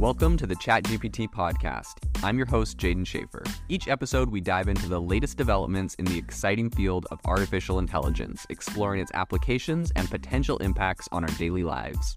Welcome to the ChatGPT podcast. I'm your host, Jaeden Schafer. Each episode, we dive into the latest developments in the exciting field of artificial intelligence, exploring its applications and potential impacts on our daily lives.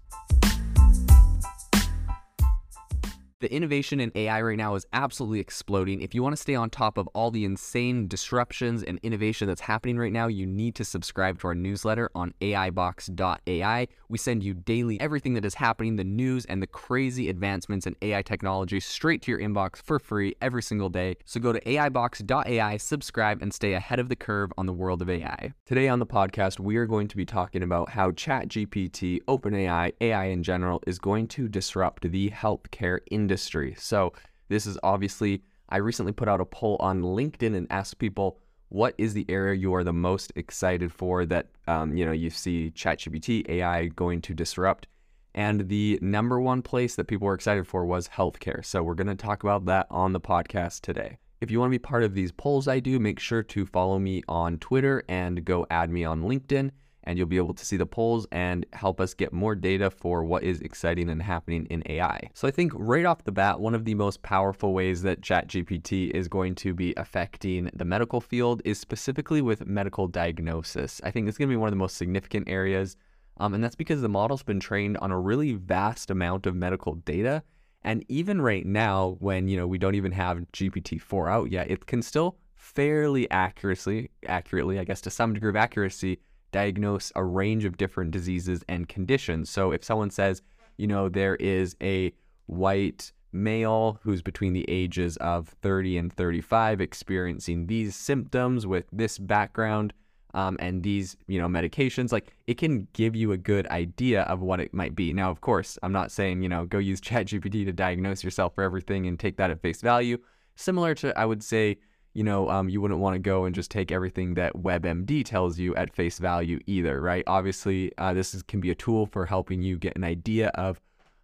The innovation in AI right now is absolutely exploding. If you want to stay on top of all the insane disruptions and innovation that's happening right now, you need to subscribe to our newsletter on AIbox.ai. We send you daily everything that is happening, the news, and the crazy advancements in AI technology straight to your inbox for free every single day. So go to AIbox.ai, subscribe, and stay ahead of the curve on the world of AI. Today on the podcast, we are going to be talking about how ChatGPT, OpenAI, AI in general is going to disrupt the healthcare industry industry. So, this is obviously, I recently put out a poll on LinkedIn and asked people, what is the area you are the most excited for that, um, you know, you see ChatGPT, AI going to disrupt? And the number one place that people were excited for was healthcare. So, we're going to talk about that on the podcast today. If you want to be part of these polls I do, make sure to follow me on Twitter and go add me on LinkedIn and you'll be able to see the polls and help us get more data for what is exciting and happening in AI. So I think right off the bat, one of the most powerful ways that ChatGPT is going to be affecting the medical field is specifically with medical diagnosis. I think it's going to be one of the most significant areas. Um, and that's because the model's been trained on a really vast amount of medical data. And even right now, when you know we don't even have GPT-4 out yet, it can still fairly accurately, accurately, I guess to some degree of accuracy, diagnose a range of different diseases and conditions. So if someone says, you know, there is a white male who's between the ages of 30 and 35 experiencing these symptoms with this background um, and these, you know, medications, like it can give you a good idea of what it might be. Now, of course, I'm not saying, you know, go use ChatGPT to diagnose yourself for everything and take that at face value. Similar to, I would say, you know, um, you wouldn't want to go and just take everything that WebMD tells you at face value either, right? Obviously, uh, this is, can be a tool for helping you get an idea of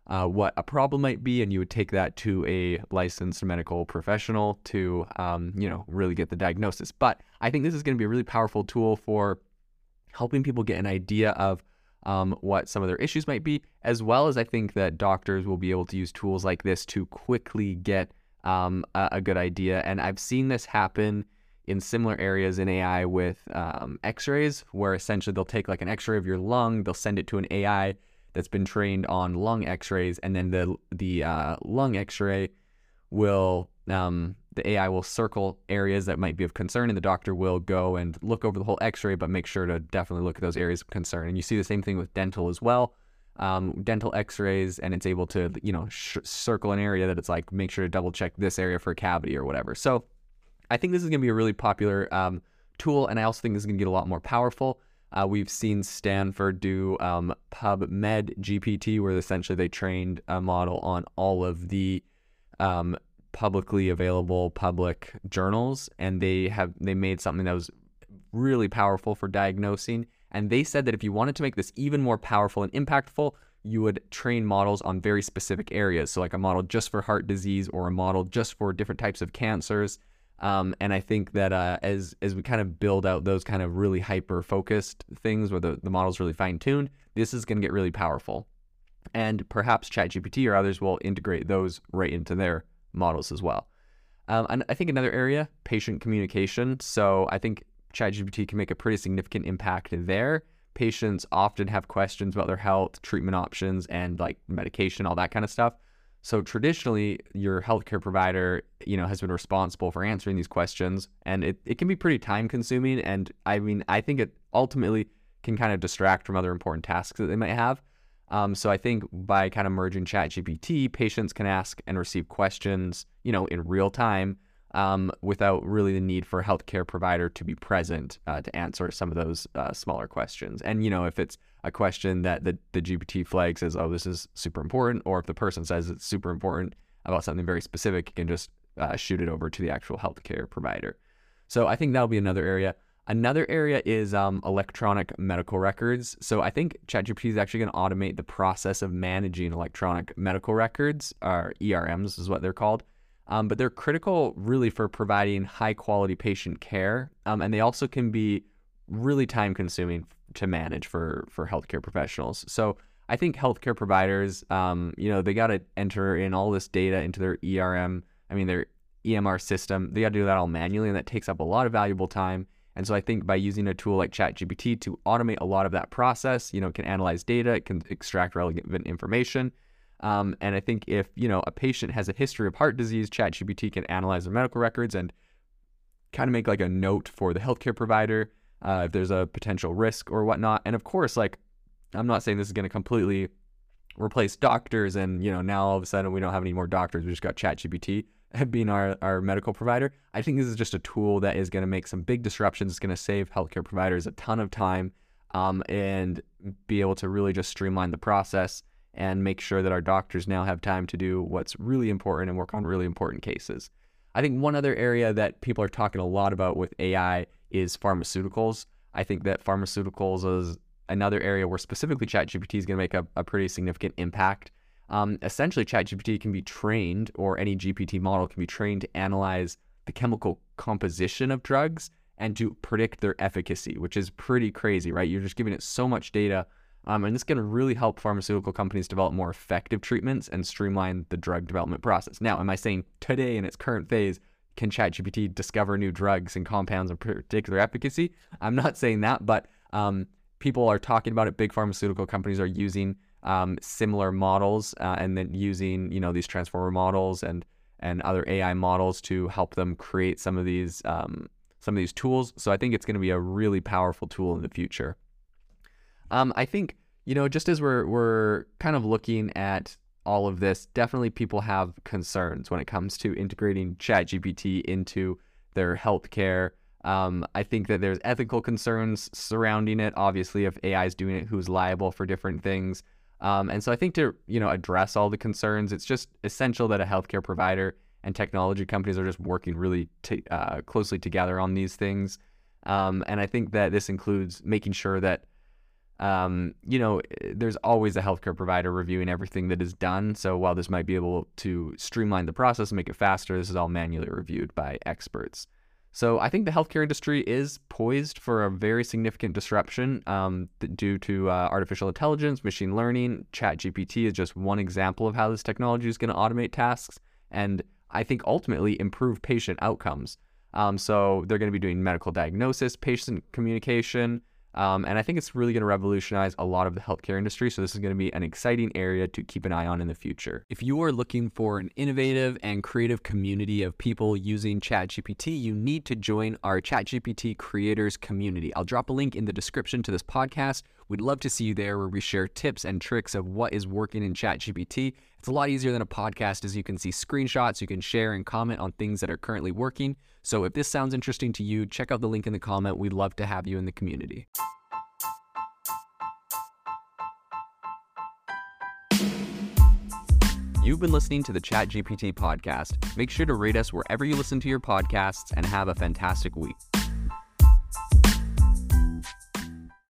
uh, what a problem might be, and you would take that to a licensed medical professional to, um, you know, really get the diagnosis. But I think this is going to be a really powerful tool for helping people get an idea of um, what some of their issues might be, as well as I think that doctors will be able to use tools like this to quickly get um, a, a, good idea. And I've seen this happen in similar areas in AI with um, X-rays, where essentially they'll take like an X-ray of your lung, they'll send it to an AI that's been trained on lung X-rays, and then the the uh, lung X-ray will um, the AI will circle areas that might be of concern, and the doctor will go and look over the whole X-ray, but make sure to definitely look at those areas of concern. And you see the same thing with dental as well um, dental x-rays and it's able to you know sh- circle an area that it's like make sure to double check this area for a cavity or whatever. So i think this is going to be a really popular um, tool and i also think this is going to get a lot more powerful. Uh, we've seen stanford do um, pubmed gpt where essentially they trained a model on all of the um, publicly available public journals and they have they made something that was really powerful for diagnosing and they said that if you wanted to make this even more powerful and impactful, you would train models on very specific areas. So, like a model just for heart disease or a model just for different types of cancers. Um, and I think that uh, as as we kind of build out those kind of really hyper focused things where the, the model's really fine tuned, this is going to get really powerful. And perhaps ChatGPT or others will integrate those right into their models as well. Um, and I think another area, patient communication. So I think ChatGPT can make a pretty significant impact there. Patients often have questions about their health, treatment options, and like medication, all that kind of stuff. So traditionally, your healthcare provider, you know, has been responsible for answering these questions, and it, it can be pretty time consuming. And I mean, I think it ultimately can kind of distract from other important tasks that they might have. Um, so I think by kind of merging ChatGPT, patients can ask and receive questions, you know, in real time um, without really the need for a healthcare provider to be present uh, to answer some of those uh, smaller questions. And you know, if it's a question that the, the GPT flags as, oh, this is super important, or if the person says it's super important about something very specific, you can just uh, shoot it over to the actual healthcare provider. So I think that'll be another area. Another area is um, electronic medical records. So I think ChatGPT is actually going to automate the process of managing electronic medical records, or ERMs is what they're called um, but they're critical really for providing high quality patient care. Um, and they also can be really time consuming to manage for, for healthcare professionals. So I think healthcare providers, um, you know, they got to enter in all this data into their ERM, I mean, their EMR system. They got to do that all manually, and that takes up a lot of valuable time. And so I think by using a tool like ChatGPT to automate a lot of that process, you know, it can analyze data, it can extract relevant information. Um, and I think if, you know, a patient has a history of heart disease, ChatGPT can analyze their medical records and kind of make like a note for the healthcare provider uh, if there's a potential risk or whatnot. And of course, like, I'm not saying this is going to completely replace doctors and, you know, now all of a sudden we don't have any more doctors. We just got ChatGPT being our, our medical provider. I think this is just a tool that is going to make some big disruptions. It's going to save healthcare providers a ton of time um, and be able to really just streamline the process and make sure that our doctors now have time to do what's really important and work on really important cases. I think one other area that people are talking a lot about with AI is pharmaceuticals. I think that pharmaceuticals is another area where specifically ChatGPT is going to make a, a pretty significant impact. Um, essentially, ChatGPT can be trained, or any GPT model can be trained to analyze the chemical composition of drugs and to predict their efficacy, which is pretty crazy, right? You're just giving it so much data. Um, and going to really help pharmaceutical companies develop more effective treatments and streamline the drug development process. Now, am I saying today in its current phase, can ChatGPT discover new drugs and compounds of particular efficacy? I'm not saying that, but um, people are talking about it. Big pharmaceutical companies are using um, similar models uh, and then using you know these transformer models and and other AI models to help them create some of these um, some of these tools. So I think it's going to be a really powerful tool in the future. Um, I think you know just as we're we're kind of looking at all of this, definitely people have concerns when it comes to integrating ChatGPT into their healthcare. Um, I think that there's ethical concerns surrounding it. Obviously, if AI is doing it, who's liable for different things? Um, and so I think to you know address all the concerns, it's just essential that a healthcare provider and technology companies are just working really t- uh, closely together on these things. Um, and I think that this includes making sure that um, you know there's always a healthcare provider reviewing everything that is done. So while this might be able to streamline the process and make it faster, this is all manually reviewed by experts. So I think the healthcare industry is poised for a very significant disruption um, due to uh, artificial intelligence, machine learning. ChatGPT is just one example of how this technology is going to automate tasks and I think ultimately improve patient outcomes. Um, so they're going to be doing medical diagnosis, patient communication, um, and I think it's really going to revolutionize a lot of the healthcare industry. So, this is going to be an exciting area to keep an eye on in the future. If you are looking for an innovative and creative community of people using ChatGPT, you need to join our ChatGPT creators community. I'll drop a link in the description to this podcast. We'd love to see you there where we share tips and tricks of what is working in ChatGPT. It's a lot easier than a podcast as you can see screenshots, you can share and comment on things that are currently working. So if this sounds interesting to you, check out the link in the comment. We'd love to have you in the community. You've been listening to the ChatGPT podcast. Make sure to rate us wherever you listen to your podcasts and have a fantastic week.